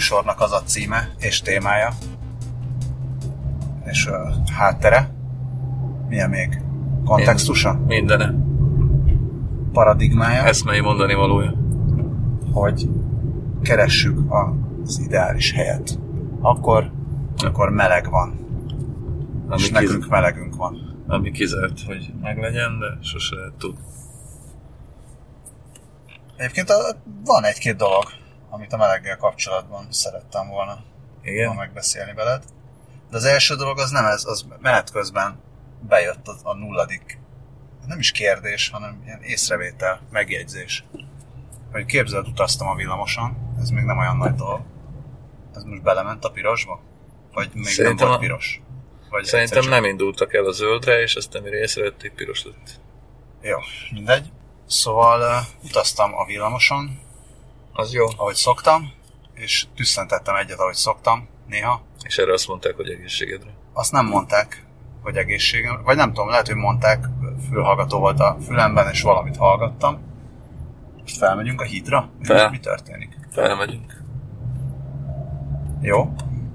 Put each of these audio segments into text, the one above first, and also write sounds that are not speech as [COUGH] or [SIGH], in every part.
műsornak az a címe és témája, és uh, háttere. Milyen még? Kontextusa? Mindene. Paradigmája? Eszmei mondani valója. Hogy keressük az ideális helyet. Akkor, akkor meleg van. Ami, és kiz, nekünk melegünk van. ami kizárt, hogy meglegyen, de sose lehet tud. Egyébként a, van egy-két dolog, amit a meleggel kapcsolatban szerettem volna ma Igen? megbeszélni veled. De az első dolog az nem ez, az menet közben bejött a, a nulladik, nem is kérdés, hanem ilyen észrevétel, megjegyzés. Hogy képzeld, utaztam a villamoson, ez még nem olyan nagy dolog. Ez most belement a pirosba? Vagy még Szerintem nem volt piros? Vagy Szerintem nem indultak el a zöldre, és aztán mire észrevették, piros lett. Jó, mindegy. Szóval uh, utaztam a villamoson, Az jó. ahogy szoktam, és tüsszentettem egyet, ahogy szoktam, néha. És erre azt mondták, hogy egészségedre. Azt nem mondták, hogy egészségem, vagy nem tudom, lehet, hogy mondták, fülhallgató volt a fülemben, és valamit hallgattam. Most felmegyünk a hídra? Mi- Fel. Mi történik? Felmegyünk. Jó?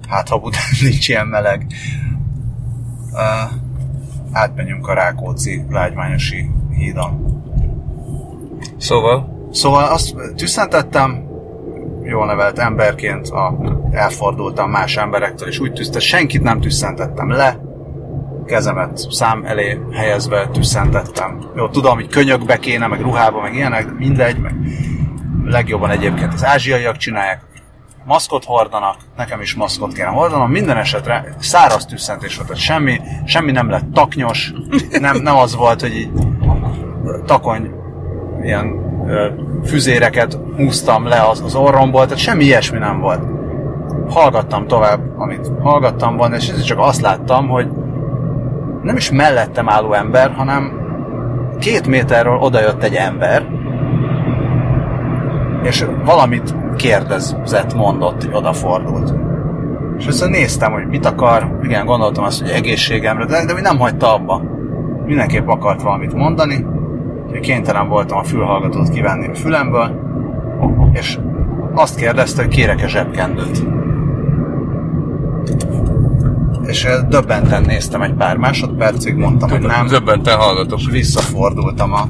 Hát, ha Budán [LAUGHS] nincs ilyen meleg. Uh, átmenjünk a Rákóczi lágymányosi hídon. Szóval, Szóval azt tüsszentettem, jól nevelt emberként, a, elfordultam más emberektől, és úgy tűzte, senkit nem tüsszentettem le, kezemet szám elé helyezve tüsszentettem. Jó, tudom, hogy könyökbe kéne, meg ruhába, meg ilyenek, de mindegy, meg legjobban egyébként az ázsiaiak csinálják, maszkot hordanak, nekem is maszkot kéne hordanom, minden esetre száraz tüsszentés volt, semmi, semmi nem lett taknyos, nem, nem az volt, hogy így takony ilyen füzéreket húztam le az, az orromból, tehát semmi ilyesmi nem volt. Hallgattam tovább, amit hallgattam volna, és csak azt láttam, hogy nem is mellettem álló ember, hanem két méterről odajött egy ember, és valamit kérdezett, mondott, így odafordult. És össze néztem, hogy mit akar, igen, gondoltam azt, hogy egészségemre, de, de mi nem hagyta abba. Mindenképp akart valamit mondani, kénytelen voltam a fülhallgatót kivenni a fülemből, és azt kérdezte, hogy kérek-e zsebkendőt. És eh, döbbenten néztem egy pár másodpercig, mondtam, hogy nem, zöbbenten hallgatok. és visszafordultam a,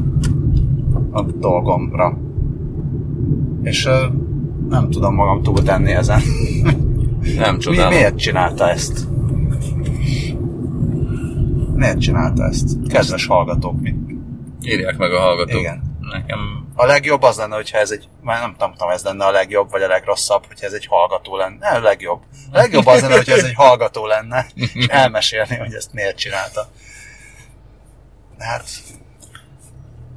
a dolgomra. És ö, nem tudom magam túl tenni ezen. Nem [LAUGHS] Mi, csodálom. miért csinálta ezt? Miért csinálta ezt? Kedves hallgatók, mit? Írják meg a hallgatók. Igen. Nekem A legjobb az lenne, hogyha ez egy, már nem tudom, ez lenne a legjobb, vagy a legrosszabb, hogyha ez egy hallgató lenne. Nem, a legjobb. A legjobb az lenne, hogyha ez egy hallgató lenne, és elmesélni, hogy ezt miért csinálta. Hát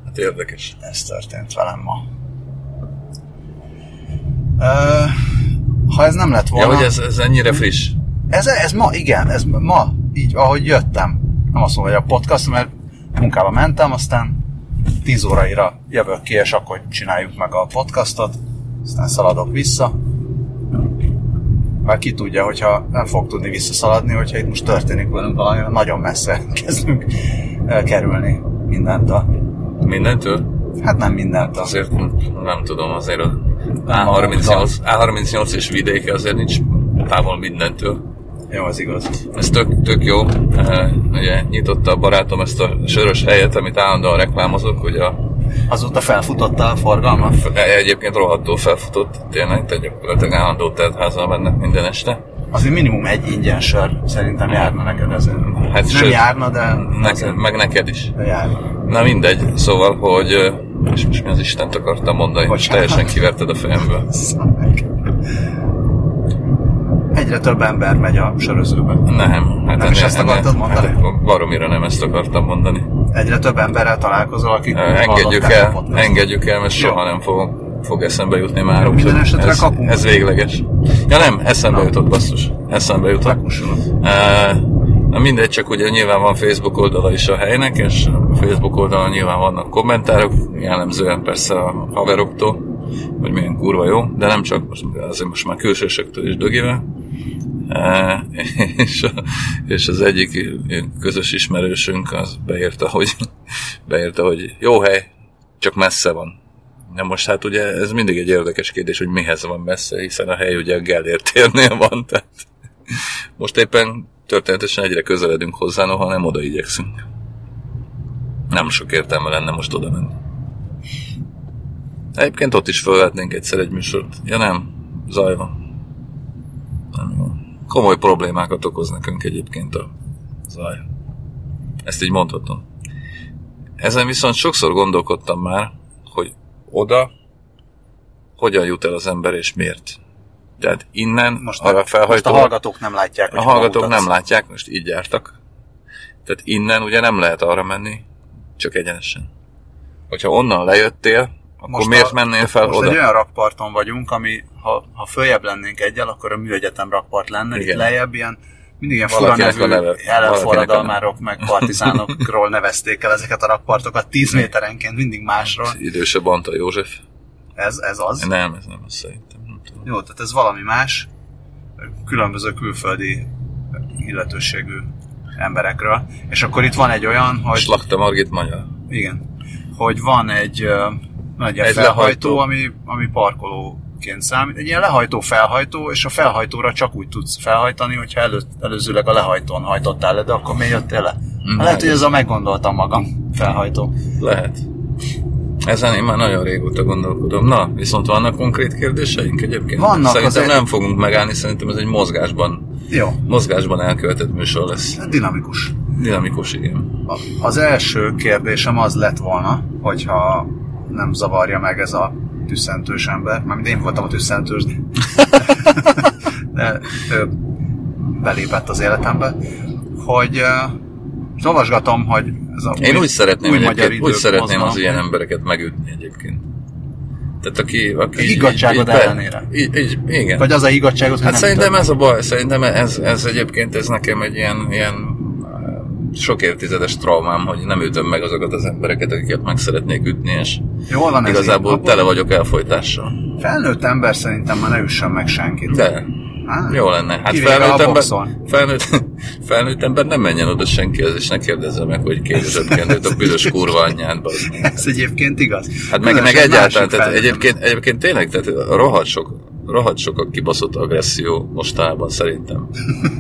hát érdekes. ez történt velem ma. Ö, ha ez nem lett Ja, volna... hogy ez, ez ennyire friss. Ez, ez ma, igen, ez ma, így ahogy jöttem. Nem azt mondom, hogy a podcast, mert munkába mentem, aztán 10 óraira jövök ki, és akkor csináljuk meg a podcastot, aztán szaladok vissza. Már ki tudja, hogyha nem fog tudni visszaszaladni, hogyha itt most történik velünk valami, nagyon messze [LAUGHS] kezdünk eh, kerülni mindentől. Mindentől? Hát nem mindentől. Azért nem tudom, azért a Nem A38, A38 és vidéke azért nincs távol mindentől. Jó, az igaz. Ez tök, tök jó. Eh, Ugye nyitotta a barátom ezt a sörös helyet, amit állandóan reklámozok, hogy a Azóta felfutotta a forgalma? egyébként rohadtól felfutott, tényleg, tehát gyakorlatilag állandó teltházal mennek minden este. Azért minimum egy ingyen sör szerintem járna neked ezen. Hát nem sőt, járna, de Nek, azért meg neked is. járna. Na mindegy, szóval, hogy és most mi az Istent akartam mondani, hogy Bocsánat. teljesen kiverted a fejemből. [LAUGHS] Egyre több ember megy a sörözőbe. Nem, hát Nem is ezt akartad mondani? Hát, baromira nem ezt akartam mondani. Egyre több emberrel találkozol, akik Ö, Engedjük el, engedjük el, mert Jó. soha nem fog, fog eszembe jutni már. Minden úgyhogy esetre ez, kapunk. ez végleges. Ja nem, eszembe Na. jutott basszus. Eszembe jutott. Uh, na mindegy, csak ugye nyilván van Facebook oldala is a helynek, és a Facebook oldalon nyilván vannak kommentárok, jellemzően persze a haveroktól, hogy milyen kurva jó, de nem csak, most, azért most már külsősöktől is dögivel. Uh, [LAUGHS] és, és az egyik közös ismerősünk az beírta, hogy, [LAUGHS] beírta, hogy jó hely, csak messze van. Na most hát ugye ez mindig egy érdekes kérdés, hogy mihez van messze, hiszen a hely ugye a Gellért van, tehát [LAUGHS] most éppen történetesen egyre közeledünk hozzá, noha nem oda igyekszünk. Nem sok értelme lenne most oda menni. Egyébként ott is felvehetnénk egyszer egy műsort. Ja nem, zaj van. Nem jó. Komoly problémákat okoz nekünk egyébként a zaj. Ezt így mondhatom. Ezen viszont sokszor gondolkodtam már, hogy oda hogyan jut el az ember és miért. Tehát innen Most, arra most felhajtó... a hallgatók nem látják, A hallgatók nem látják, most így jártak. Tehát innen ugye nem lehet arra menni, csak egyenesen. Hogyha onnan lejöttél, akkor Most miért a- mennél fel Most oda? egy olyan rakparton vagyunk, ami ha, ha följebb lennénk egyel, akkor a műegyetem rakpart lenne, Igen. itt lejjebb ilyen mindig ilyen fura nevű ellenforradalmárok, meg partizánokról [LAUGHS] nevezték el ezeket a rakpartokat 10 méterenként, mindig másról. Idősebb Antal József. Ez, ez az. Nem, ez nem az szerintem. Nem tudom. Jó, tehát ez valami más, különböző külföldi illetőségű emberekről. És akkor itt van egy olyan, hogy... Slakta Margit magyar. Igen. Hogy van egy, van egy, felhajtó, lehajtó. ami, ami parkolóként számít. Egy ilyen lehajtó-felhajtó, és a felhajtóra csak úgy tudsz felhajtani, hogyha elő, előzőleg a lehajtón hajtottál le, de akkor miért jöttél le? Mm, Lehet, hogy ez a meggondoltam magam felhajtó. Lehet. Ezen én már nagyon régóta gondolkodom. Na, viszont vannak konkrét kérdéseink egyébként? Vannak, Szerintem azért- nem fogunk megállni, szerintem ez egy mozgásban, Jó, mozgásban elkövetett műsor lesz. dinamikus. Dinamikus, igen. Az első kérdésem az lett volna, hogyha nem zavarja meg ez a tüsszentős ember, mármint én voltam a tüsszentős, de, [LAUGHS] de ő belépett az életembe, hogy most olvasgatom, hogy ez a Én új, úgy szeretném, új magyar úgy szeretném az ilyen embereket megütni egyébként. Tehát aki... aki így- Igazságod így- ellenére. Így, így, igen. Vagy az a igazságot, hogy Hát szerintem ez a baj, szerintem ez, ez egyébként ez nekem egy ilyen, ilyen sok évtizedes traumám, hogy nem ütöm meg azokat az embereket, akiket meg szeretnék ütni, és Jól van ez igazából így. tele vagyok elfolytással. Felnőtt ember szerintem már ne üssön meg senkit. De, Á, jó lenne. Hát felnőtt ember, felnőtt, [LAUGHS] felnőtt ember nem menjen oda senkihez, és ne kérdezze meg, hogy kérdezett a büdös kurva meg. Ez egyébként igaz. Hát meg, meg egyáltalán, tehát egyébként, egyébként tényleg, tehát rohadt sok, rohadt sok a kibaszott agresszió mostanában szerintem.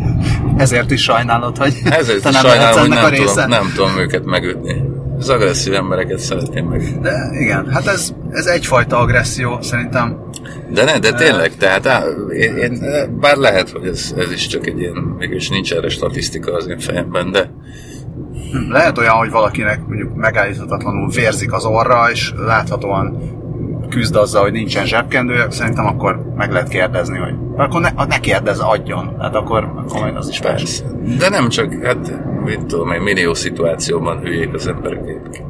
[LAUGHS] Ezért is sajnálod, hogy Ezért te nem sajnálom, hogy ennek a nem része. tudom, nem tudom őket megütni. Az agresszív embereket szeretném meg. De igen, hát ez, ez egyfajta agresszió, szerintem. De ne, de tényleg, tehát á, én, én, bár lehet, hogy ez, ez is csak egy ilyen, mégis nincs erre statisztika az én fejemben, de Lehet olyan, hogy valakinek mondjuk megállíthatatlanul vérzik az orra, és láthatóan küzd azzal, hogy nincsen zsebkendője, szerintem akkor meg lehet kérdezni, hogy akkor ne, ne kérdezz, adjon. Hát akkor, akkor majd az is persze. persze. De nem csak, hát mit tudom én, millió szituációban hülyék az emberek egyébként.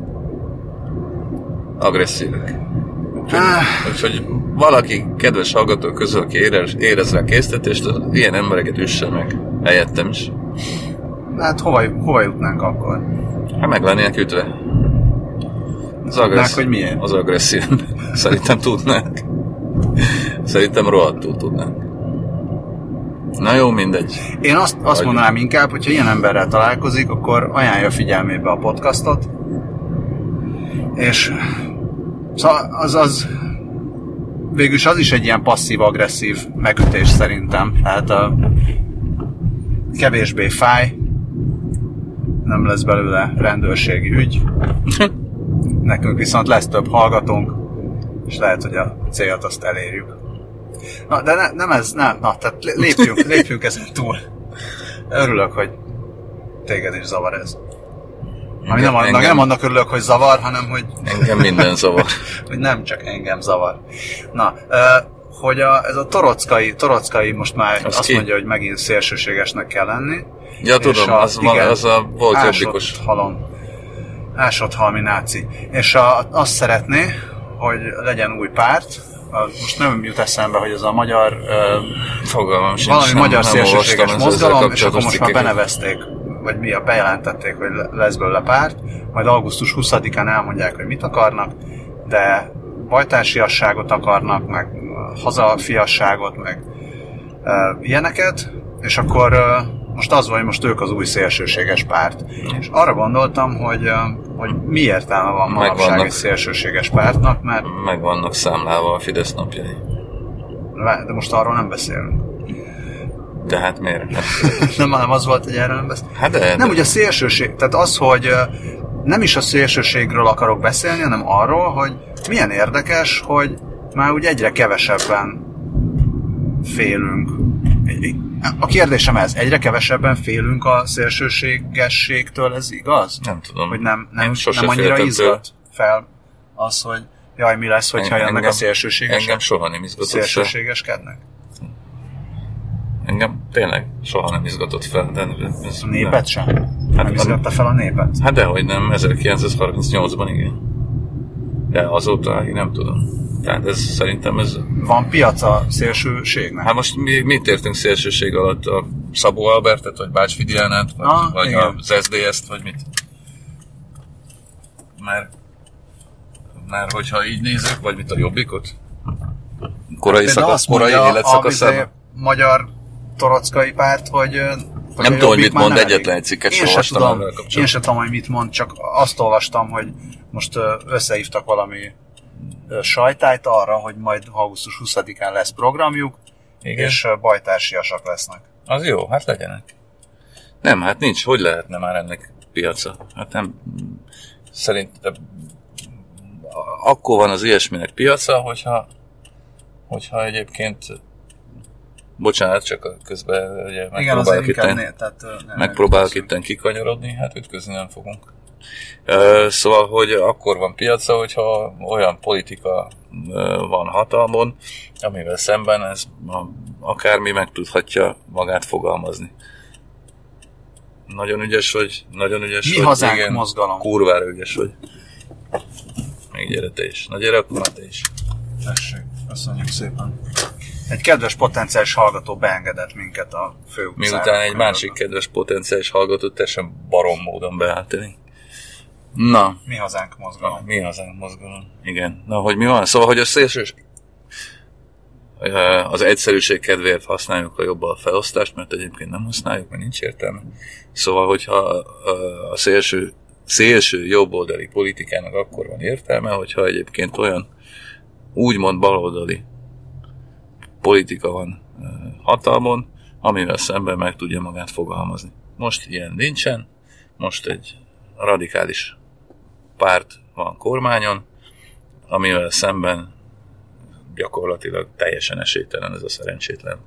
Agresszívek. Úgyhogy, Ah. úgyhogy valaki, kedves hallgató közül, aki érez, érez rá késztetést, az ilyen embereket üsse meg. Helyettem is. Hát hova, hova jutnánk akkor? Hát meg lennének ütve. Az agresszív, hogy miért? Az agresszív. [LAUGHS] Szerintem tudnánk. Szerintem rohadtul tudnánk. Na jó, mindegy. Én azt, azt mondanám inkább, hogyha ilyen emberrel találkozik, akkor ajánlja figyelmébe a podcastot, és szóval az, az végülis az is egy ilyen passzív-agresszív megütés szerintem. Tehát a kevésbé fáj, nem lesz belőle rendőrségi ügy. [LAUGHS] Nekünk viszont lesz több hallgatónk, és lehet, hogy a célt azt elérjük. Na, de ne, nem ez, nem, na, tehát lé- lépjünk, [LAUGHS] lépjünk ezen túl. Örülök, hogy téged is zavar ez. Ami nem, annak, Engem- nem annak örülök, hogy zavar, hanem hogy, Engem minden zavar. [LAUGHS] hogy nem csak engem zavar. Na, hogy a, ez a torockai, torockai most már Az azt ki? mondja, hogy megint szélsőségesnek kell lenni. Ja, tudom, a- az, van, igen, az a volt jobbikos. Ásott halom. Ásott halmi náci. És a, azt szeretné, hogy legyen új párt, a, most nem jut eszembe, hogy ez a magyar ö, Fogalmam sincs. valami nem- magyar nem szélsőséges mozgalom, és akkor most már benevezték, vagy mi a bejelentették, hogy le- lesz belőle párt, majd augusztus 20-án elmondják, hogy mit akarnak, de bajtársiasságot akarnak, meg hazafiasságot, meg uh, ilyeneket, és akkor uh, most az van, hogy most ők az új szélsőséges párt. És arra gondoltam, hogy, hogy mi értelme van manapság egy szélsőséges pártnak, mert Meg vannak számlálva a Fidesz napjai. de most arról nem beszélünk. De hát miért? [LAUGHS] Hát, Nem, hanem az volt, hogy erről nem beszélünk. hát de, Nem ugye a szélsőség, tehát az, hogy nem is a szélsőségről akarok beszélni, hanem arról, hogy milyen érdekes, hogy már úgy egyre kevesebben félünk. A kérdésem ez, egyre kevesebben félünk a szélsőségességtől, ez igaz? nem tudom. Hogy nem, nem, nem annyira izgat fel az, hogy jaj, mi lesz, hogyha En- jönnek a engem- szélsőségesek? Engem soha nem izgatott fel. Szélsőségeskednek? Engem tényleg soha nem izgatott fel. De ez, A népet sem? Hát, Nem izgatta fel a népet? Hát dehogy nem, 1938-ban igen. De azóta én nem tudom. Tehát ez szerintem ez... Van piac a szélsőségnek? Hát most mi, mit értünk szélsőség alatt? A Szabó Albertet, vagy Bács Fidiánát, vagy, Ah, vagy igen. az SZDSZ-t, vagy mit? Mert, mert hogyha így nézzük, vagy mit a Jobbikot? Korai, Például szakasz, korai mondja a magyar torockai párt, hogy hogy Nem tudom, hogy mit mond, egyetlen egy cikket sem olvastam tudom, Én sem tudom, hogy mit mond, csak azt olvastam, hogy most összehívtak valami ö, sajtájt arra, hogy majd augusztus 20-án lesz programjuk, Igen. és bajtársiasak lesznek. Az jó, hát legyenek. Nem, hát nincs. Hogy lehetne már ennek piaca? Hát nem. Szerintem akkor van az ilyesminek piaca, hogyha, hogyha egyébként bocsánat, csak a közben ugye Igen, megpróbálok inkább itt, né, tehát, nem, megpróbálok itten kikanyarodni, hát ütközni nem fogunk. Szóval, hogy akkor van piaca, hogyha olyan politika van hatalmon, amivel szemben ez a, akármi meg tudhatja magát fogalmazni. Nagyon ügyes vagy, nagyon ügyes Mi vagy. hazánk mozgalom. Kurvára ügyes vagy. Még gyere te is. Na gyere, akkor te is. Tessék, köszönjük szépen. Egy kedves potenciális hallgató beengedett minket a főutcára. Miután egy másik kedves potenciális hallgató teljesen barom módon beálltani. Na, Mi hazánk mozgalom. Mi hazánk mozgalom? Igen. Na, hogy mi van? Szóval, hogy a szélsős... Az egyszerűség kedvéért használjuk a jobbal felosztást, mert egyébként nem használjuk, mert nincs értelme. Szóval, hogyha a szélső, szélső jobboldali politikának akkor van értelme, hogyha egyébként olyan úgymond baloldali politika van hatalmon, amivel szemben meg tudja magát fogalmazni. Most ilyen nincsen, most egy radikális párt van kormányon, amivel szemben gyakorlatilag teljesen esélytelen ez a szerencsétlen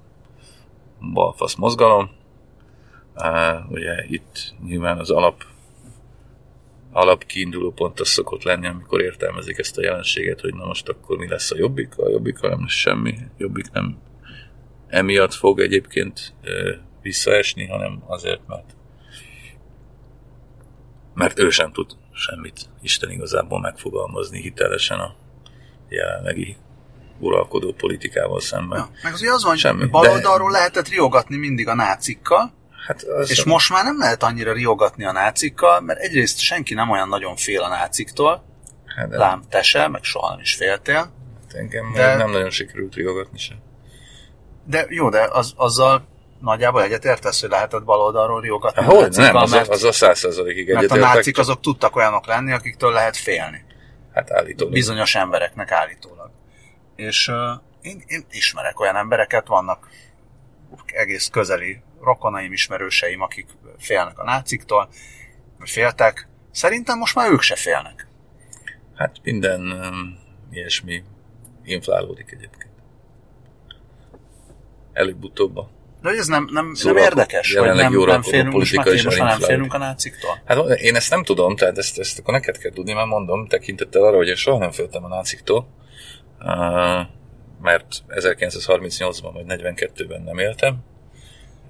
balfasz mozgalom. Uh, ugye itt nyilván az alap alap kiinduló pont az szokott lenni, amikor értelmezik ezt a jelenséget, hogy na most akkor mi lesz a jobbik, a jobbik nem lesz semmi, jobbik nem emiatt fog egyébként uh, visszaesni, hanem azért, mert mert ő sem tud semmit Isten igazából megfogalmazni hitelesen a jelenlegi uralkodó politikával szemben. Ja, meg ugye az van, Semmi, baloldalról de... lehetett riogatni mindig a nácikkal, Hát az és most már nem lehet annyira riogatni a nácikkal, mert egyrészt senki nem olyan nagyon fél a náciktól, hát, de lám te meg soha nem is féltél, engem de- de... nem nagyon sikerült riogatni sem. de jó, de az, azzal nagyjából egyetértesz, hogy lehetett baloldalról riogatni a Hogy? nácikkal, Nem, az, mert, az a száz százalékig mert a egyetértek. nácik azok tudtak olyanok lenni, akiktől lehet félni. Hát állítólag. bizonyos embereknek állítólag. És uh, én, én ismerek olyan embereket, vannak egész közeli rokonaim, ismerőseim, akik félnek a náciktól, vagy féltek. Szerintem most már ők se félnek. Hát minden um, ilyesmi inflálódik egyébként. Előbb-utóbb. a- De ez nem, nem, nem Szóval érdekes, hogy nem, nem félünk, most már, most nem félünk a náciktól. Hát én ezt nem tudom, tehát ezt, ezt akkor neked kell tudni, mert mondom, tekintettel arra, hogy én soha nem féltem a náciktól, mert 1938-ban vagy 42-ben nem éltem.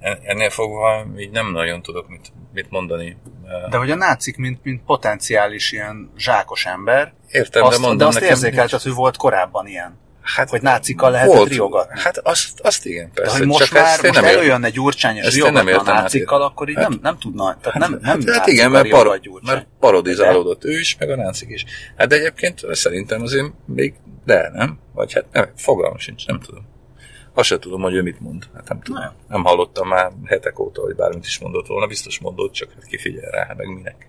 En- Ennél fogva így nem nagyon tudok mit, mit mondani. De hogy a nácik, mint, mint potenciális ilyen zsákos ember, Értem, azt, de mondom de azt nekem... hogy volt korábban ilyen. Hát, hogy nácikkal lehetett volt. riogatni. Hát azt, azt igen, De persze. hogy most csak már most nem előjönne Gyurcsány és riogatna a hát nácikkal, akkor így hát- nem, nem tudna, tehát nem, nem hát, hát igen, mert, paro- mert parodizálódott ő is, meg a nácik is. Hát de egyébként szerintem azért még de, nem? Vagy hát nem, fogalmam sincs, nem tudom. Azt se tudom, hogy ő mit mond. Hát nem tudom. Nem. nem hallottam már hetek óta, hogy bármit is mondott volna. Biztos mondott, csak hát kifigyel rá, meg minek.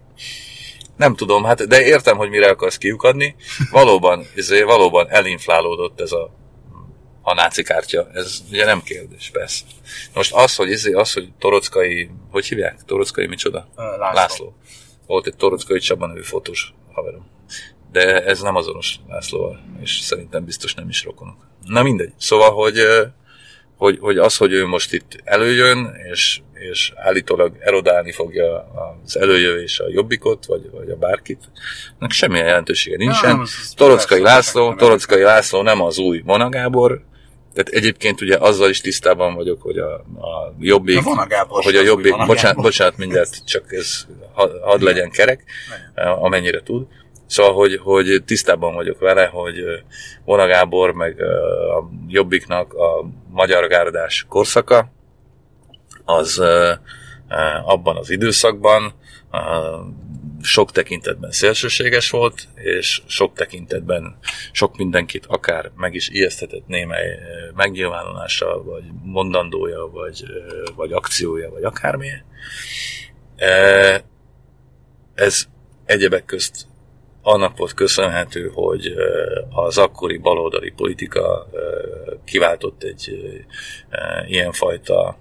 Nem tudom, hát, de értem, hogy mire akarsz kiukadni. Valóban, ezért valóban elinflálódott ez a a náci kártya. Ez ugye nem kérdés, persze. Most az, hogy, ezért az, hogy Torockai, hogy hívják? Torockai micsoda? László. László. Volt egy Torockai Csaba nevű fotós haverom. De ez nem azonos Lászlóval, és szerintem biztos nem is rokonok. Na mindegy. Szóval, hogy, hogy, hogy az, hogy ő most itt előjön, és, és állítólag erodálni fogja az előjövés a jobbikot, vagy, vagy a bárkit, ennek semmilyen jelentősége nincsen. Nem, Torockai László, Torockai László nem az új Monagábor, tehát egyébként ugye azzal is tisztában vagyok, hogy a, a jobbik, a Gábor hogy a jobbik, bocsánat, bocsánat, mindjárt csak ez hadd legyen kerek, amennyire tud. Szóval, hogy, hogy tisztában vagyok vele, hogy Vona Gábor meg a Jobbiknak a magyar gárdás korszaka, az abban az időszakban sok tekintetben szélsőséges volt, és sok tekintetben sok mindenkit akár meg is ijeszthetett némely megnyilvánulása, vagy mondandója, vagy, vagy akciója, vagy akármilyen. Ez egyebek közt annak volt köszönhető, hogy az akkori baloldali politika kiváltott egy ilyenfajta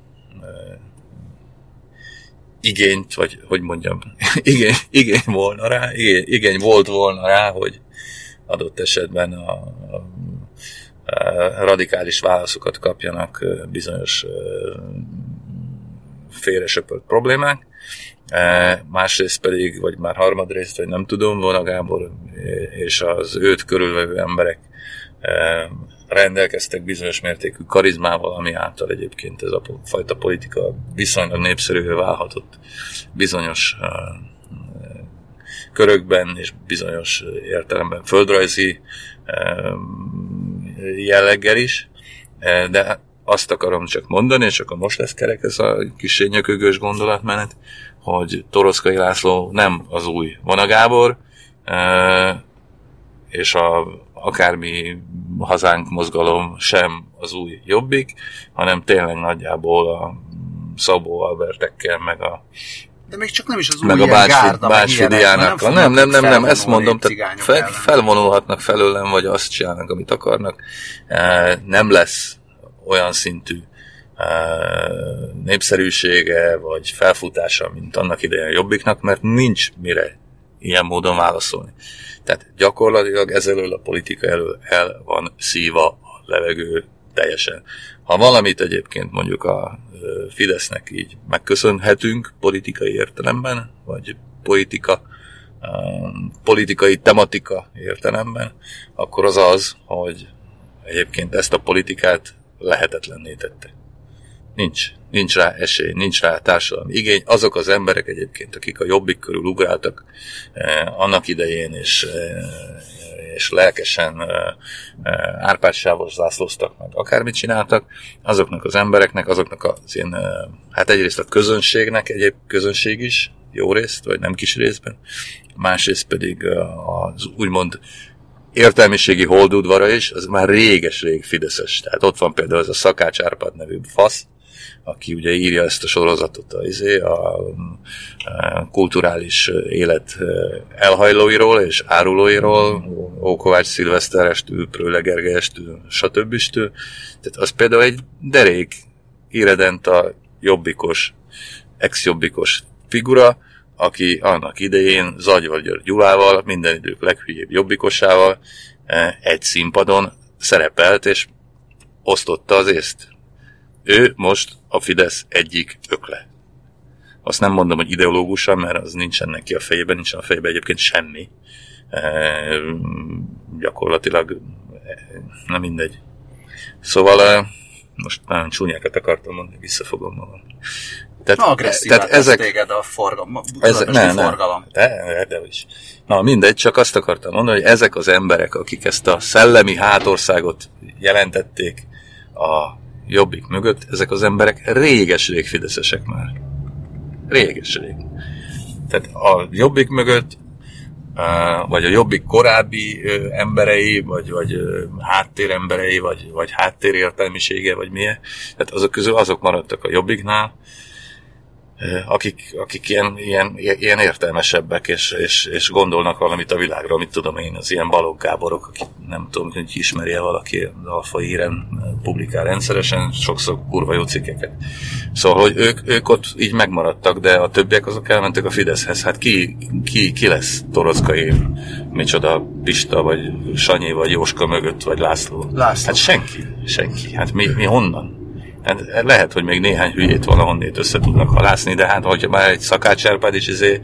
igényt, vagy hogy mondjam, [LAUGHS] igény, igény volna rá, igény, igény volt volna rá, hogy adott esetben a, a, a radikális válaszokat kapjanak bizonyos félresöpölt problémák. Másrészt pedig, vagy már harmadrészt, vagy nem tudom, volna Gábor és az őt körülvevő emberek rendelkeztek bizonyos mértékű karizmával, ami által egyébként ez a fajta politika viszonylag népszerűvé válhatott bizonyos körökben és bizonyos értelemben földrajzi jelleggel is, de azt akarom csak mondani, és akkor most lesz kerek ez a kis nyökögős gondolatmenet, hogy Toroszkai László nem az új Vona Gábor, és a akármi hazánk mozgalom sem az új jobbik, hanem tényleg nagyjából a Szabó Albertekkel, meg a de még csak nem is az meg új a bácsi, gárda, bácsi diának. Nem, nem, nem, nem, nem, ezt mondom, tehát fel, felvonulhatnak felőlem, vagy azt csinálnak, amit akarnak. Nem lesz olyan szintű népszerűsége, vagy felfutása, mint annak idején a jobbiknak, mert nincs mire ilyen módon válaszolni. Tehát gyakorlatilag ezelől a politika elől el van szíva a levegő teljesen. Ha valamit egyébként mondjuk a Fidesznek így megköszönhetünk politikai értelemben, vagy politika, politikai tematika értelemben, akkor az az, hogy egyébként ezt a politikát lehetetlenné tette. Nincs, nincs rá esély, nincs rá társadalmi igény. Azok az emberek egyébként, akik a jobbik körül ugráltak eh, annak idején, és, eh, és lelkesen eh, eh, árpádsávos zászlóztak, meg akármit csináltak, azoknak az embereknek, azoknak az én, eh, hát egyrészt a közönségnek, egyéb közönség is, jó részt, vagy nem kis részben, másrészt pedig eh, az úgymond értelmiségi holdudvara is, az már réges-rég Fideszes. Tehát ott van például ez a Szakács Árpád nevű fasz, aki ugye írja ezt a sorozatot a, izé, a, a kulturális élet elhajlóiról és árulóiról, Ókovács Szilveszterestől, Prőle Gergelyestől, stb. Tehát az például egy derék íredent a jobbikos, ex-jobbikos figura, aki annak idején Zagyval Gyulával, minden idők leghülyébb jobbikosával egy színpadon szerepelt, és osztotta az észt. Ő most a Fidesz egyik ökle. Azt nem mondom, hogy ideológusan, mert az nincsen neki a fejében, nincsen a fejében egyébként semmi. E, gyakorlatilag nem mindegy. Szóval e, most nagyon csúnyákat akartam mondani, visszafogom magam. Tehát, Na, tehát ezek, téged a forgalom, ez, ne, forgalom. Ne, de, de is. Na mindegy, csak azt akartam mondani, hogy ezek az emberek, akik ezt a szellemi hátországot jelentették a jobbik mögött, ezek az emberek réges-rég fideszesek már. Réges-rég. Tehát a jobbik mögött vagy a jobbik korábbi emberei, vagy, vagy háttéremberei, vagy, vagy háttérértelmisége, vagy milyen. Tehát azok közül azok maradtak a jobbiknál, akik, akik ilyen, ilyen, ilyen értelmesebbek, és, és, és gondolnak valamit a világról, amit tudom én, az ilyen Balogh Gáborok, akik nem tudom, hogy ismerje valaki, az Alfa Híren publikál rendszeresen, sokszor kurva jó cikkeket. Szóval, hogy ők, ők ott így megmaradtak, de a többiek azok elmentek a Fideszhez. Hát ki, ki, ki lesz Torockai, micsoda Pista, vagy Sanyi, vagy Jóska mögött, vagy László? László. Hát senki, senki. Hát mi, mi honnan? Hát lehet, hogy még néhány hülyét valahonnét össze tudnak halászni, de hát, hogyha már egy szakácserpád is izé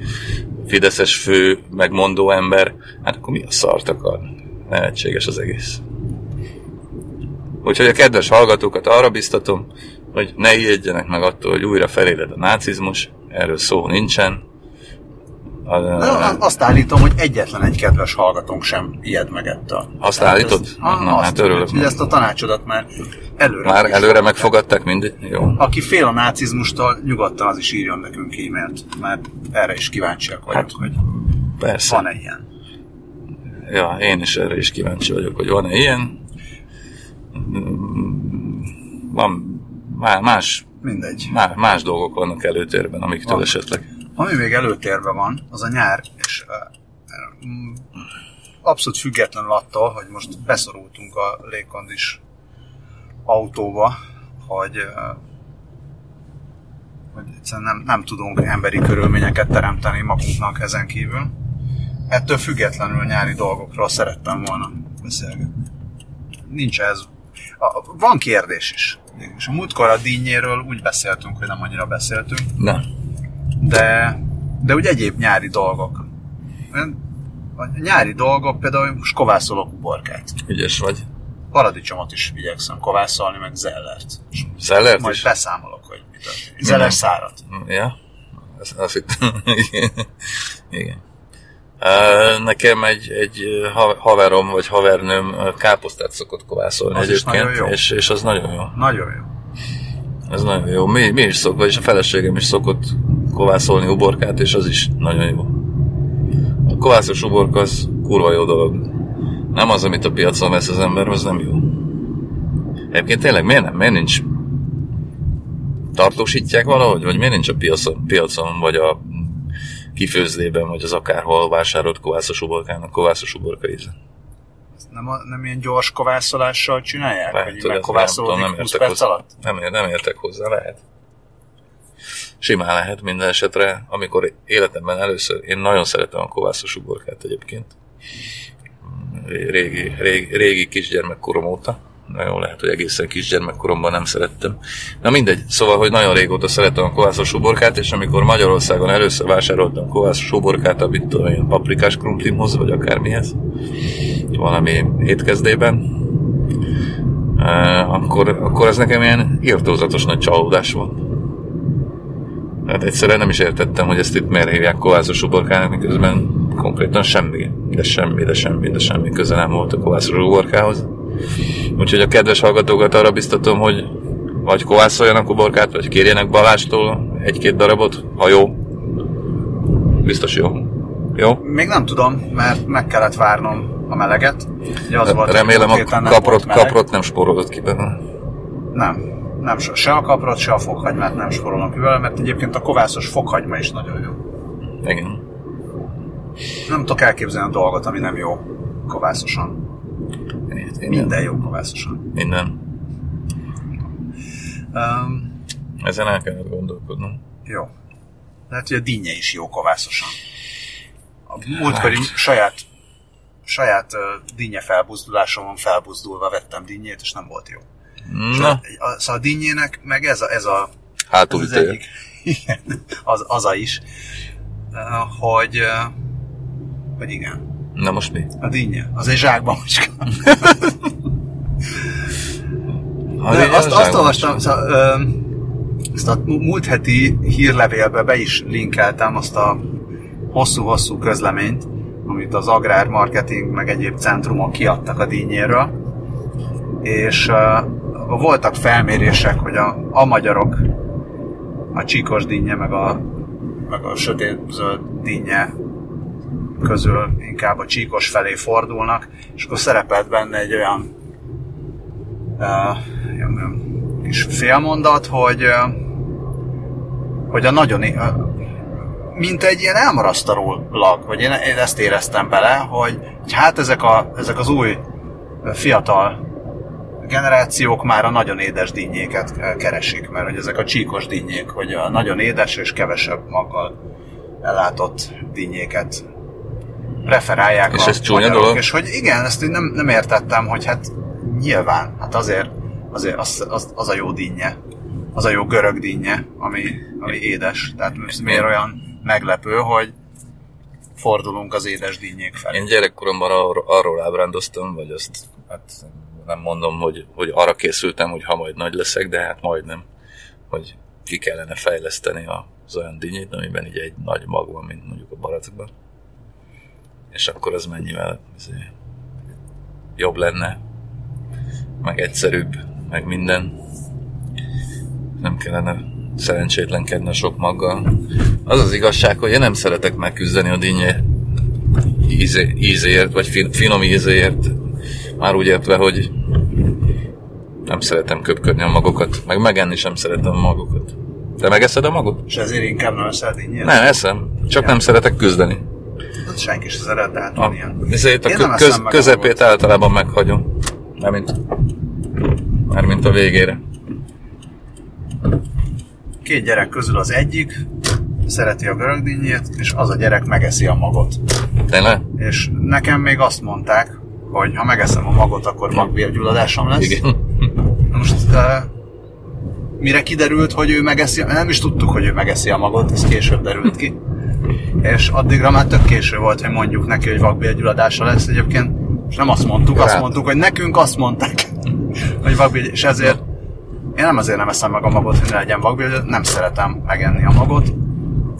fideszes fő, megmondó ember, hát akkor mi a szart akar? Nevetséges az egész. Úgyhogy a kedves hallgatókat arra biztatom, hogy ne ijedjenek meg attól, hogy újra feléled a nácizmus, erről szó nincsen, azt állítom, hogy egyetlen egy kedves hallgatónk sem ijed meg ettől. Azt Tehát állítod? Ezt, Na, azt hát örülök. Hogy ezt a tanácsodat már előre Már előre megfogadták mindig? Jó. Aki fél a nácizmustól, nyugodtan az is írjon nekünk e-mailt, mert erre is kíváncsiak vagyok, hát, hogy persze. van-e ilyen. Ja, én is erre is kíváncsi vagyok, hogy van-e ilyen. Van más, Mindegy. Más, más dolgok vannak előtérben, amiktől van. esetleg ami még előtérben van, az a nyár, és abszolút függetlenül attól, hogy most beszorultunk a légkondis autóba, hogy, hogy egyszerűen nem, nem tudunk emberi körülményeket teremteni magunknak ezen kívül. Ettől függetlenül nyári dolgokról szerettem volna beszélgetni. Nincs ez. A, van kérdés is. És a múltkor a dínyéről úgy beszéltünk, hogy nem annyira beszéltünk. Nem de, de úgy egyéb nyári dolgok. A nyári dolgok, például most kovászolok uborkát. Ügyes vagy. Paradicsomot is igyekszem kovászolni, meg zellert. Zellert Majd is? beszámolok, hogy mit a zeller szárat. Ja, azt, azt [LAUGHS] Igen. Nekem egy, egy haverom vagy havernőm káposztát szokott kovászolni az egyébként, és, és az nagyon jó. Nagyon jó. Ez nagyon jó. Mi, mi is szokott, vagyis a feleségem is szokott kovászolni uborkát, és az is nagyon jó. A kovászos uborka az kurva jó dolog. Nem az, amit a piacon vesz az ember, az nem jó. Egyébként tényleg miért nem? Miért nincs tartósítják valahogy? Vagy miért nincs a piacon, piacon vagy a kifőzdében, vagy az akárhol vásárolt kovászos uborkának kovászos uborka íze? Nem, a, nem ilyen gyors kovászolással csinálják? Lehet, hogy megkovászolódik nem, 20 perc alatt? Nem, nem értek hozzá, lehet simán lehet minden esetre, amikor életemben először, én nagyon szeretem a kovászos uborkát egyébként, régi, régi, régi kisgyermekkorom óta, nagyon lehet, hogy egészen kisgyermekkoromban nem szerettem. Na mindegy, szóval, hogy nagyon régóta szeretem a kovászos uborkát, és amikor Magyarországon először vásároltam kovászos uborkát, amit tudom én paprikás krumplimhoz, vagy akármihez, valami étkezdében, eh, akkor, akkor ez nekem ilyen írtózatos nagy csalódás volt. Hát egyszerűen nem is értettem, hogy ezt itt miért hívják kovászos uborkának, miközben konkrétan semmi, de semmi, de semmi, de semmi köze nem volt a kovászos uborkához. Úgyhogy a kedves hallgatókat arra biztatom, hogy vagy kovászoljanak uborkát, vagy kérjenek Balástól egy-két darabot, ha jó. Biztos jó. Jó? Még nem tudom, mert meg kellett várnom a meleget. Ugye az volt, Remélem a kaprot, kaprot nem spórolod ki benne. Nem, nem, se a kaprot, se a fokhagymát nem sporolnak vele, mert egyébként a kovászos fokhagyma is nagyon jó. Igen. Nem tudok elképzelni a dolgot, ami nem jó kovászosan. Minden, Minden jó kovászosan. Minden. Um, Ezen el kellett gondolkodnom. Jó. Lehet, hogy a dinnye is jó kovászosan. A múltkori hát. saját saját uh, dinnye felbuzdulásomon felbuzdulva vettem dinnyét, és nem volt jó. Na. A, szóval a dinnyének meg ez a, ez a Hátul az egyik, [LAUGHS] igen, az, az a is, hogy, hogy igen. Na most mi? A dinnye. Az egy zsákban macska. [LAUGHS] De azt, azt olvastam, szóval, ö, ezt a múlt heti hírlevélbe be is linkeltem azt a hosszú-hosszú közleményt, amit az agrármarketing meg egyéb centrumok kiadtak a dínyéről, és voltak felmérések, hogy a, a magyarok a csíkos dinnye, meg a, meg a sötét zöld dinnye közül inkább a csíkos felé fordulnak, és akkor szerepelt benne egy olyan uh, félmondat, hogy uh, hogy a nagyon, uh, mint egy ilyen elmarasztarólag, vagy én, én ezt éreztem bele, hogy, hogy hát ezek, a, ezek az új fiatal generációk már a nagyon édes dinnyéket keresik, mert hogy ezek a csíkos dinnyék, hogy a nagyon édes és kevesebb maggal ellátott dinnyéket preferálják és a ez csúnya dolog? És hogy igen, ezt én nem, nem értettem, hogy hát nyilván, hát azért, azért az, az, az a jó dinnye, az a jó görög dinnye, ami, ami édes. Tehát miért olyan meglepő, hogy fordulunk az édes dinnyék felé. Én gyerekkoromban arról, arról ábrándoztam, vagy azt, hát nem mondom, hogy, hogy arra készültem, hogy ha majd nagy leszek, de hát majdnem, hogy ki kellene fejleszteni az olyan dinnyét, amiben így egy nagy mag van, mint mondjuk a barackban. És akkor az mennyivel jobb lenne, meg egyszerűbb, meg minden. Nem kellene szerencsétlenkedni a sok maggal. Az az igazság, hogy én nem szeretek megküzdeni a dinnye íze, ízéért, vagy fin, finom ízéért. Már úgy értve, hogy nem szeretem köpködni a magokat, meg megenni sem szeretem a magokat. Te megeszed a magot? És ezért inkább nem dinnyét? Nem, eszem. Csak nem szeretek küzdeni. Hát senki se szeret, A, ilyen. ezért a nem eszem köz, a közepét általában meghagyom. Mármint, mármint a végére. Két gyerek közül az egyik szereti a görög dinnyét, és az a gyerek megeszi a magot. Tényleg? És nekem még azt mondták, hogy ha megeszem a magot, akkor vakbélgyulladásom lesz. Igen. Most uh, mire kiderült, hogy ő megeszi, nem is tudtuk, hogy ő megeszi a magot, ez később derült ki. [LAUGHS] És addigra már tök késő volt, hogy mondjuk neki, hogy vakbélgyulladása lesz egyébként. És nem azt mondtuk, azt mondtuk, hogy nekünk azt mondták, [LAUGHS] hogy vakbél, és ezért én nem azért nem eszem meg a magot, hogy ne legyen vakbél, nem szeretem megenni a magot.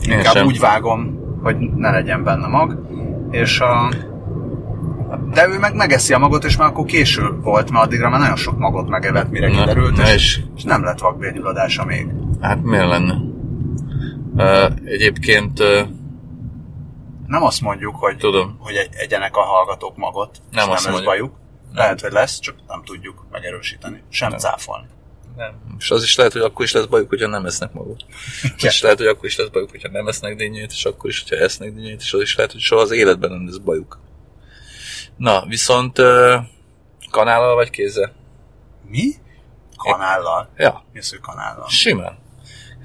Inkább úgy vágom, hogy ne legyen benne mag. És a, de ő meg megeszi a magot, és már akkor késő volt, mert addigra már nagyon sok magot megevett, mire Na, kiderült, na és, és- és nem lett vakbélgyulladása még. Hát miért lenne? Uh, egyébként uh, Nem azt mondjuk, hogy, Tudom. hogy egy, egyenek a hallgatók magot, Nem és azt nem lesz bajuk. Lehet, hogy lesz, csak nem tudjuk megerősíteni. Sem Nem. cáfolni. nem. És az is lehet, hogy akkor is lesz bajuk, hogyha nem esznek magot. [LAUGHS] Az is lehet, hogy akkor is lesz bajuk, hogyha nem esznek dinnyét, és akkor is, hogyha esznek dinnyét, és az is lehet, hogy soha az életben nem lesz bajuk. Na, viszont kanállal vagy kézzel? Mi? Kanállal. Ja, Mi hogy kanállal? simán.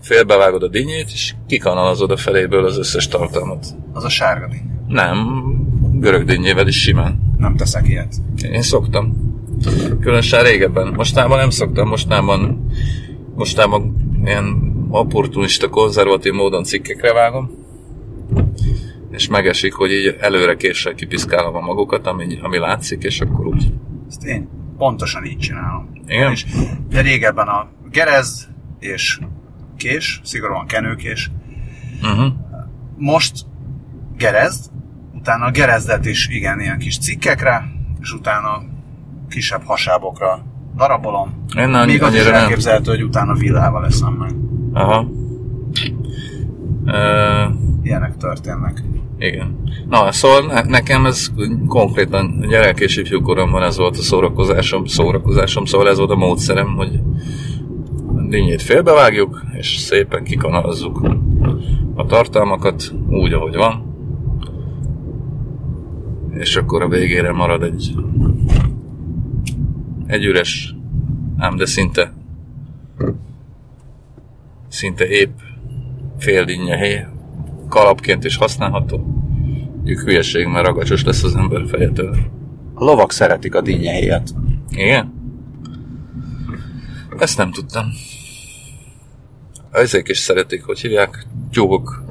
Félbevágod a dinnyét, és kikanalazod a feléből az összes tartalmat. Az a sárga dinny. Nem, görög dinnyével is simán. Nem teszek ilyet. Én szoktam. Különösen régebben. Mostában nem szoktam, mostában, mostában ilyen opportunista, konzervatív módon cikkekre vágom, és megesik, hogy így előre késsel kipiszkálom a magukat, ami, ami látszik, és akkor úgy. Ezt én pontosan így csinálom. Igen? És de régebben a gerezd és kés, szigorúan kenőkés, Uh-huh. most gerezd, utána a gerezdet is igen, ilyen kis cikkekre, és utána kisebb hasábokra darabolom. Én annyi- Még az is nem. elképzelhető, hogy utána villával leszem meg. Aha. Uh, Ilyenek történnek. Igen. Na, szóval ne, nekem ez konkrétan gyerek és ifjúkoromban ez volt a szórakozásom, szórakozásom, szóval ez volt a módszerem, hogy dinnyét félbevágjuk, és szépen kikanalazzuk a tartalmakat úgy, ahogy van, és akkor a végére marad egy egy üres, ám de szinte szinte épp fél dinnye hely, kalapként is használható. Mondjuk hülyeség, mert ragacsos lesz az ember fejetől. A lovak szeretik a dinnyehelyet. Igen? Ezt nem tudtam. Ezek is szeretik, hogy hívják, tyúkok.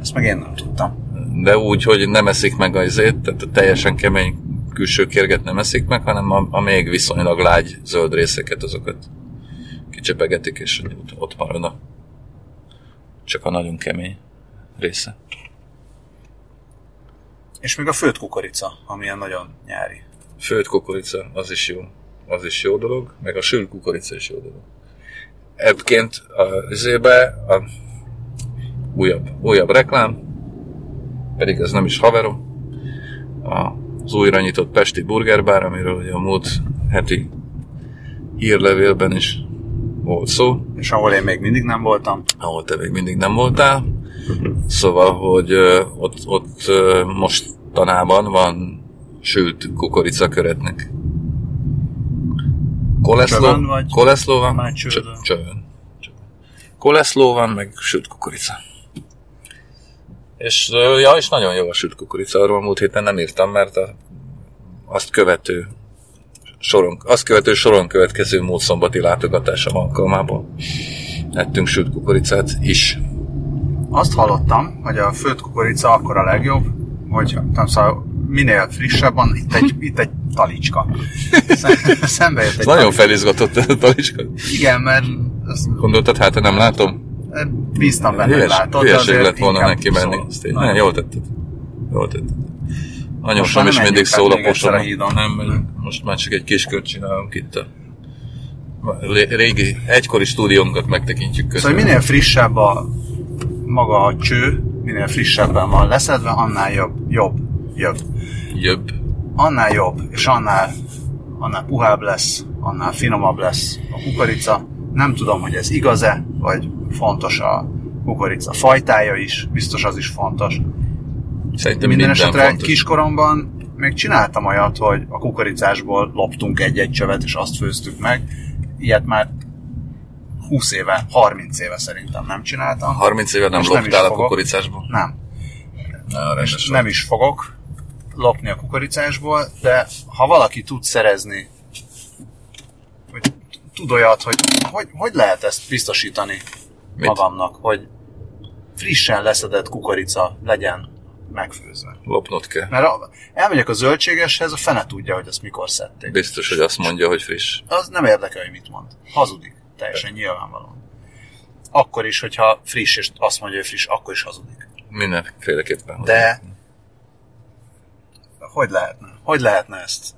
Ezt meg én nem tudtam. De úgy, hogy nem eszik meg az izét, tehát a teljesen kemény külső kérget nem eszik meg, hanem a, a még viszonylag lágy zöld részeket, azokat kicsepegetik, és ott, ott marad a csak a nagyon kemény része. És még a főtt kukorica, ami ilyen nagyon nyári. Főtt kukorica, az is jó. Az is jó dolog, meg a sült kukorica is jó dolog. Ebbként a zébe a újabb, újabb reklám, pedig ez nem is haverom. Az újra nyitott Pesti Burgerbár, amiről ugye a múlt heti hírlevélben is volt szó. És ahol én még mindig nem voltam. Ahol te még mindig nem voltál. Szóval, hogy ott, ott most tanában van sült kukoricaköretnek. Koleszló, Csövön vagy? koleszló van, Már csövön. Csövön. Koleszló van, meg sült kukorica. És, ja, és nagyon jó a sült kukorica, arról múlt héten nem írtam, mert a, azt követő soron, azt követő soron következő múlt szombati látogatásom alkalmából ettünk sült kukoricát is. Azt hallottam, hogy a főtt kukorica akkor a legjobb, hogy nem szóval minél frissebb van, itt egy, itt egy talicska. Szem- Szembe jött egy nagyon felizgatott a talicska. Igen, mert azt Gondoltad, hát nem látom? bíztam benne, hogy Hülyes, látod. hülyeség lett volna neki menni. Ezt Nagyon Nagyon jól tetted. Jól tetted. Anyósom is nem mindig menjünk át szól a hídon. Nem. Most már csak egy kis kört csinálunk itt a régi, egykori stúdiónkat megtekintjük Szóval közben. minél frissebb a maga a cső, minél frissebben van leszedve, annál jobb, jobb, jobb. Jobb. Annál jobb, és annál, annál puhább lesz, annál finomabb lesz a kukorica. Nem tudom, hogy ez igaz-e, vagy fontos a kukorica fajtája is, biztos az is fontos. Szerintem Minden minden, esetre fontos. kiskoromban még csináltam olyat, hogy a kukoricásból loptunk egy-egy csövet, és azt főztük meg. Ilyet már 20 éve, 30 éve szerintem nem csináltam. 30 éve nem Most nem loptál a kukoricásból? Nem. Na, Nem is fogok lopni a kukoricásból, de ha valaki tud szerezni, vagy tud olyat, hogy hogy, hogy lehet ezt biztosítani Mit? magamnak, hogy frissen leszedett kukorica legyen megfőzve. Lopnod kell. Mert a, elmegyek a zöldségeshez, a fene tudja, hogy ezt mikor szedték. Biztos, hogy azt mondja, hogy friss. Az nem érdekel, hogy mit mond. Hazudik. Teljesen nyilvánvalóan. Akkor is, hogyha friss, és azt mondja, hogy friss, akkor is hazudik. Mindenféleképpen. De hogy lehetne? Hogy lehetne ezt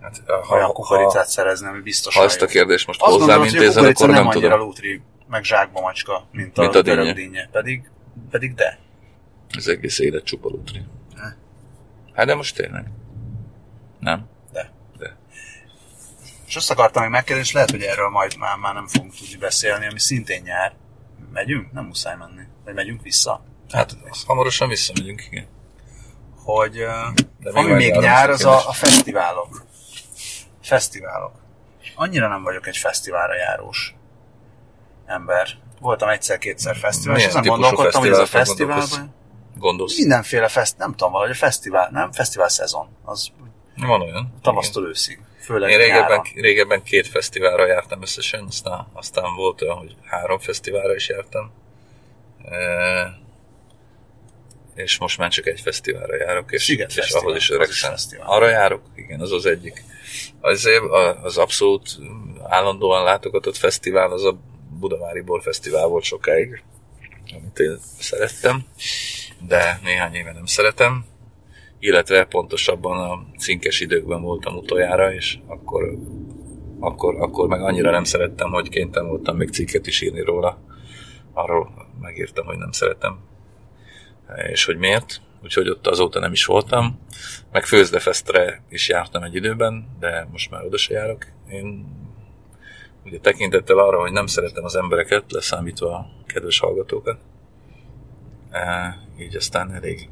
Hát, olyan ha, kukoricát szerezni, ami biztos ha ezt a kérdést most hozzám gondolod, a kukorica akkor nem nem annyira tudom. lútri, meg zsákba macska, mint a, Mint a görög dinnye. dinnye. Pedig, pedig de. Ez egész élet csupa lutri. Ne. Hát de most tényleg. Nem? És azt akartam még megkérdezni, és lehet, hogy erről majd már, már nem fogunk tudni beszélni, ami szintén nyár. Megyünk? Nem muszáj menni. Vagy megyünk vissza? Hát hamarosan visszamegyünk, igen. Hogy De még ami még nyár, az a, a fesztiválok. Fesztiválok. Annyira nem vagyok egy fesztiválra járós ember. Voltam egyszer-kétszer fesztivál, és Milyen ezen típusú gondolkodtam, hogy ez a fesztiválban Gondolsz? mindenféle fest, nem tudom, valahogy a fesztivál, nem? Fesztivál szezon. Az Van olyan. tavasztól őszig. Főleg Én régebben, nyáron. régebben két fesztiválra jártam összesen, aztán, aztán volt olyan, hogy három fesztiválra is jártam. E, és most már csak egy fesztiválra járok, és, Sziget és Fesztivál, ahhoz is öregszem. Arra járok, igen, az az egyik. Azért az abszolút állandóan látogatott fesztivál, az a Budavári Bor Fesztivál volt sokáig, amit én szerettem, de néhány éve nem szeretem, illetve pontosabban a cinkes időkben voltam utoljára, és akkor, akkor, akkor meg annyira nem szerettem, hogy kénytelen voltam még cikket is írni róla. Arról megírtam, hogy nem szeretem, és hogy miért. Úgyhogy ott azóta nem is voltam. Meg Főzdefestre is jártam egy időben, de most már oda se járok. Én ugye tekintettel arra, hogy nem szeretem az embereket, leszámítva a kedves hallgatókat, eh, így aztán elég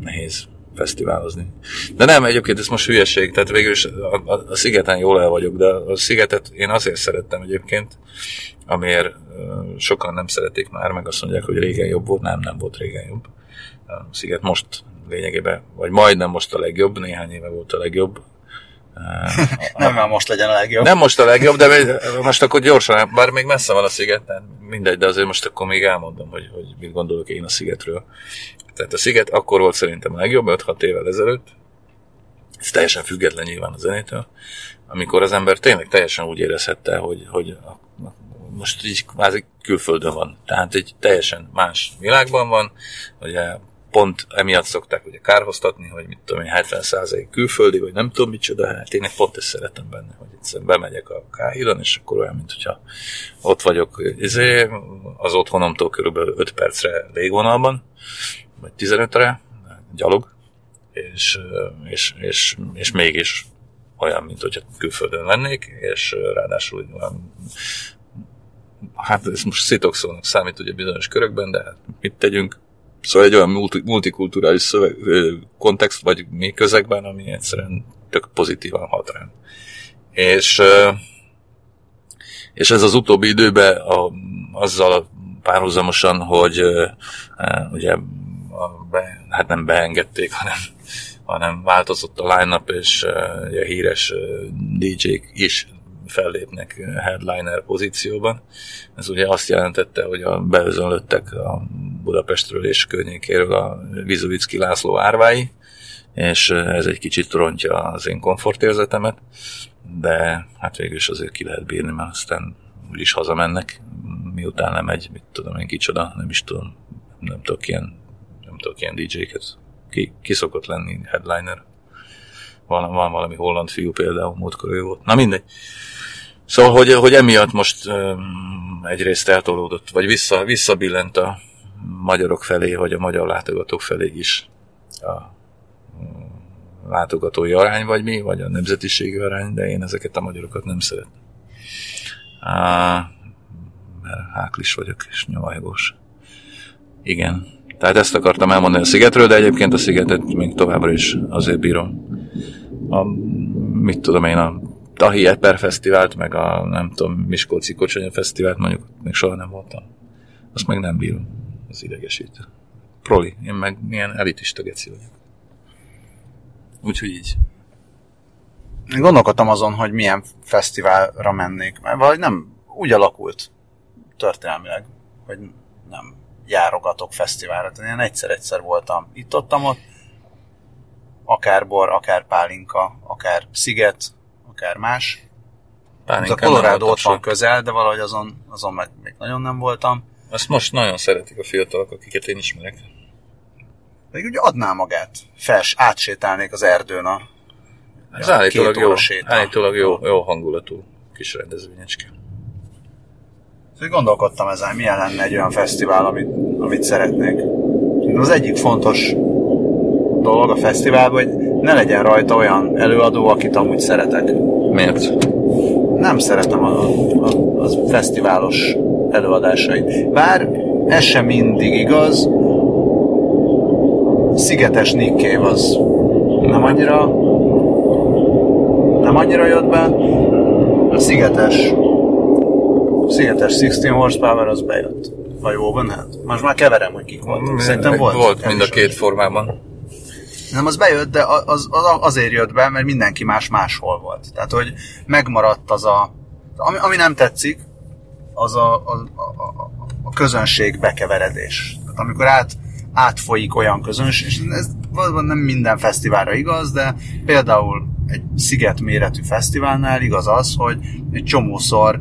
nehéz fesztiválozni. De nem, egyébként ez most hülyeség, tehát végül is a, a, a szigeten jól el vagyok, de a szigetet én azért szerettem egyébként, amiért sokan nem szeretik már, meg azt mondják, hogy régen jobb volt, nem, nem volt régen jobb. A sziget most lényegében, vagy majdnem most a legjobb, néhány éve volt a legjobb. [LAUGHS] Nem, már most legyen a legjobb. Nem most a legjobb, de most akkor gyorsan, bár még messze van a sziget, tehát mindegy, de azért most akkor még elmondom, hogy, hogy mit gondolok én a szigetről. Tehát a sziget akkor volt szerintem a legjobb, 5-6 évvel ezelőtt. Ez teljesen független nyilván a zenétől. Amikor az ember tényleg teljesen úgy érezhette, hogy, hogy most így kvázi külföldön van. Tehát egy teljesen más világban van. Ugye pont emiatt szokták ugye kárhoztatni, hogy mit tudom én, 70% külföldi, vagy nem tudom micsoda, hát én pont ezt szeretem benne, hogy egyszerűen bemegyek a Káhíron, és akkor olyan, mint hogyha ott vagyok izé, az otthonomtól körülbelül 5 percre légvonalban, vagy 15-re, gyalog, és, és, és, és mégis olyan, mint hogyha külföldön lennék, és ráadásul olyan, hát ez most szitokszónak számít ugye bizonyos körökben, de hát mit tegyünk, Szóval egy olyan multi, multikulturális szöveg, kontext, vagy mi közegben, ami egyszerűen tök pozitívan hat rám. És, és ez az utóbbi időben a, azzal párhuzamosan, hogy ugye be, hát nem beengedték, hanem, hanem változott a line-up, és a híres DJ-k is fellépnek headliner pozícióban. Ez ugye azt jelentette, hogy a beözönlöttek a Budapestről és környékéről a Vizovicki László árvái, és ez egy kicsit rontja az én komfortérzetemet, de hát végül is azért ki lehet bírni, mert aztán úgyis hazamennek, miután nem egy, mit tudom én kicsoda, nem is tudom, nem tudok ilyen, tudok ilyen DJ-ket. Ki, ki szokott lenni headliner? Van, van valami holland fiú például, múltkor ő volt. Na mindegy. Szóval, hogy, hogy emiatt most um, egyrészt eltolódott, vagy vissza, visszabillent a magyarok felé, vagy a magyar látogatók felé is a látogatói arány, vagy mi, vagy a nemzetiségi arány, de én ezeket a magyarokat nem szeretem. Mert háklis vagyok, és nyomajgós. Igen. Tehát ezt akartam elmondani a szigetről, de egyébként a szigetet még továbbra is azért bírom. A, mit tudom én, a Tahi Eper Fesztivált, meg a nem tudom, Miskolci Kocsonya Fesztivált mondjuk még soha nem voltam. Azt meg nem bírom. Ez idegesít. Proli, én meg milyen elitista geci vagyok. Úgyhogy így. Gondolkodtam azon, hogy milyen fesztiválra mennék, mert vagy nem úgy alakult történelmileg, hogy nem járogatok fesztiválra. Tehát én egyszer-egyszer voltam itt ott, ott, akár bor, akár pálinka, akár sziget, akár más. Pálinka a Colorado ott van közel, de valahogy azon, azon meg még nagyon nem voltam. Azt most nagyon szeretik a fiatalok, akiket én ismerek. Még ugye adná magát. Fels, átsétálnék az erdőn a Ez ja, állítólag, jó, állítólag jó, jó hangulatú kis rendezvényecske. Szóval gondolkodtam ezen, milyen lenne egy olyan fesztivál, amit, amit szeretnék. Az egyik fontos dolog a fesztiválban, hogy ne legyen rajta olyan előadó, akit amúgy szeretek. Miért? Nem szeretem a, a, a fesztiválos előadásait. Bár ez sem mindig igaz, Szigetes Nick Cave az nem annyira nem annyira jött be, a Szigetes Szigetes 16 horsepower az bejött. Ha jó van, hát. Most már keverem, hogy kik voltak. Szerintem volt. Volt mind a két formában. Nem, az bejött, de az, az azért jött be, mert mindenki más máshol volt. Tehát, hogy megmaradt az a... Ami, ami nem tetszik, az a, a, a, a közönség bekeveredés. Tehát amikor át, átfolyik olyan közönség, és ez valóban nem minden fesztiválra igaz, de például egy sziget méretű fesztiválnál igaz az, hogy egy csomószor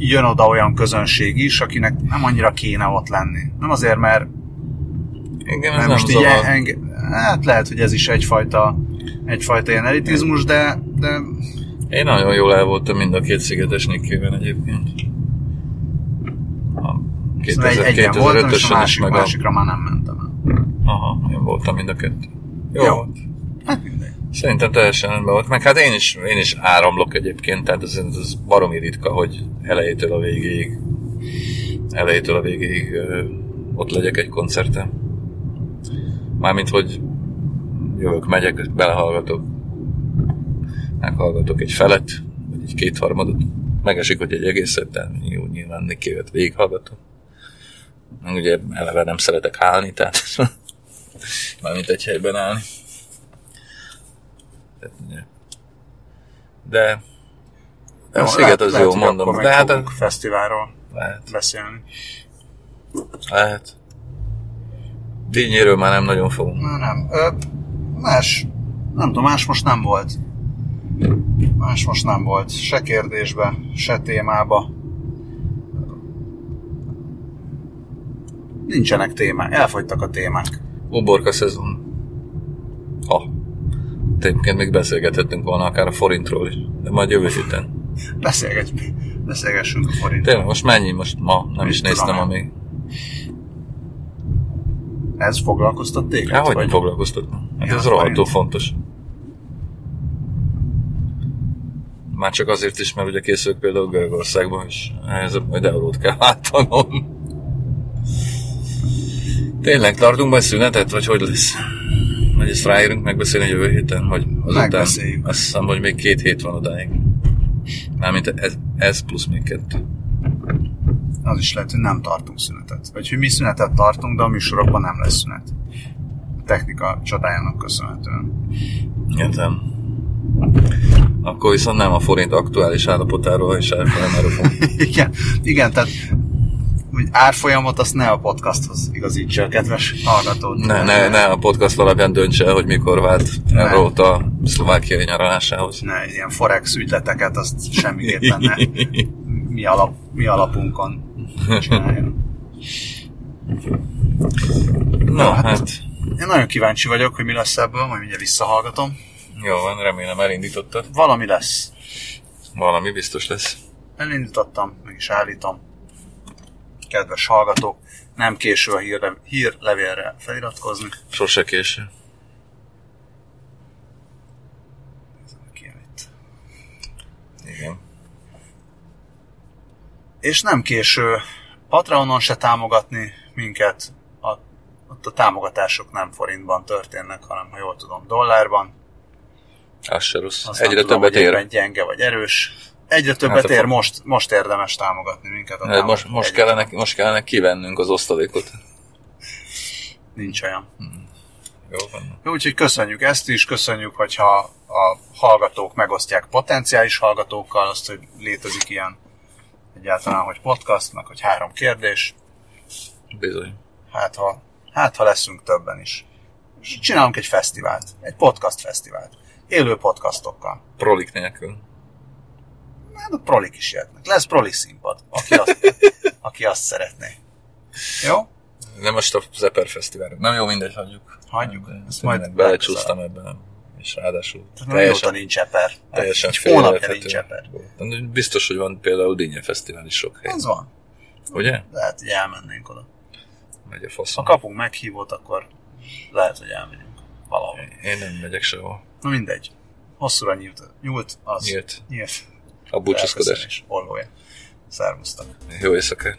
jön oda olyan közönség is, akinek nem annyira kéne ott lenni. Nem azért, mert Igen, ez nem most így enge, hát lehet, hogy ez is egyfajta, egyfajta ilyen elitizmus, de, de... Én nagyon jól el voltam mind a két szigetes nikkében egyébként. A 2005-ösen is, meg a... másikra már nem mentem el. Aha, én voltam mind a kettő. Jó, Jó. Hát Szerintem teljesen rendben volt, meg hát én is, én is áramlok egyébként, tehát ez, ez baromi ritka, hogy elejétől a végéig elejétől a végéig ö, ott legyek egy koncerten. Mármint, hogy jövök, megyek, belehallgatok, meghallgatok egy felet, vagy egy kétharmadot, megesik, hogy egy egészet, de jó, nyilván nékévet végighallgatom. Ugye eleve nem szeretek állni, tehát [LAUGHS] mármint egy helyben állni. De a sziget az lehet, jó, mondom. De hát a fesztiválról lehet. beszélni. Lehet. Dínyéről már nem nagyon fogunk. Na, nem. Ö, más, nem tudom, más most nem volt. Más most nem volt. Se kérdésbe, se témába. Nincsenek témák. Elfogytak a témák. Uborka szezon. Ha. Egyébként még beszélgethettünk volna akár a forintról is, de majd jövő héten. Beszélgetj, beszélgessünk a forintról. Tényleg, most mennyi? Most ma nem Mit is néztem, amíg. Ez foglalkoztat téged? Hát, hogy nem foglalkoztatna. Hát Ja, ez rohadtó fontos. Már csak azért is, mert ugye készülök például Görögországban, és ehhez majd eurót kell váltanom. Tényleg tartunk majd szünetet, vagy hogy lesz? Vagy ezt ráérünk megbeszélni jövő héten, hogy azután Megbeszéljük. azt hiszem, hogy még két hét van odáig. Mármint ez, ez plusz még kettő. Az is lehet, hogy nem tartunk szünetet. Vagy hogy mi szünetet tartunk, de a műsorokban nem lesz szünet. A technika csodájának köszönhetően. Értem. Akkor viszont nem a forint aktuális állapotáról és fogunk [LAUGHS] igen, igen, tehát hogy árfolyamot azt ne a podcasthoz igazítsa, kedves hallgató. Ne, ne, ne a podcast alapján döntse hogy mikor vált eurót a szlovákiai nyaralásához. Ne, ilyen forex ügyleteket azt semmiképpen ne mi, alap, mi alapunkon csináljon. Na, hát- hát Én nagyon kíváncsi vagyok, hogy mi lesz ebből, majd mindjárt visszahallgatom. jó van, remélem elindítottad. Valami lesz. Valami biztos lesz. Elindítottam, meg is állítom. Kedves hallgatók, nem késő a hírle- hírlevélre feliratkozni. Sose késő. Igen. És nem késő Patreonon se támogatni minket, a, ott a támogatások nem forintban történnek, hanem, ha jól tudom, dollárban. Az se rossz. Azt Egyre többet ér. gyenge vagy erős. Egyre többet Hát ér, most, most érdemes támogatni minket. A Hát Most, most, kellene, most kellene kivennünk az osztalékot. Nincs olyan. Jó van. Jó, úgyhogy köszönjük ezt is, köszönjük, hogyha a hallgatók megosztják potenciális hallgatókkal azt, hogy létezik ilyen egyáltalán, hogy podcast, meg hogy három kérdés. Bizony. Hát ha, hát, ha leszünk többen is. És csinálunk egy fesztivált, egy podcast fesztivált. Élő podcastokkal. Prolik nélkül. Hát a prolik is jöhetnek. Lesz proli színpad, aki azt, [LAUGHS] aki azt szeretné. Jó? Nem most a Zeper Fesztiválra. Nem jó, mindegy, hagyjuk. Hagyjuk. De Ezt majd belecsúsztam ebben. És ráadásul Tehát mióta nincs eper. teljesen Egy hónapja nincs eper. Biztos, hogy van például Dinnye Fesztivál is sok hely. Az van. Ugye? Lehet, hogy elmennénk oda. Megy a Ha faszom. kapunk meghívót, akkor lehet, hogy elmegyünk valahol. Én nem megyek sehol. Na mindegy. Hosszúra nyílt, nyúlt az. Nyílt. Nyílt. A búcsúzkodás. Ollója. Szervusztok. Jó éjszakát.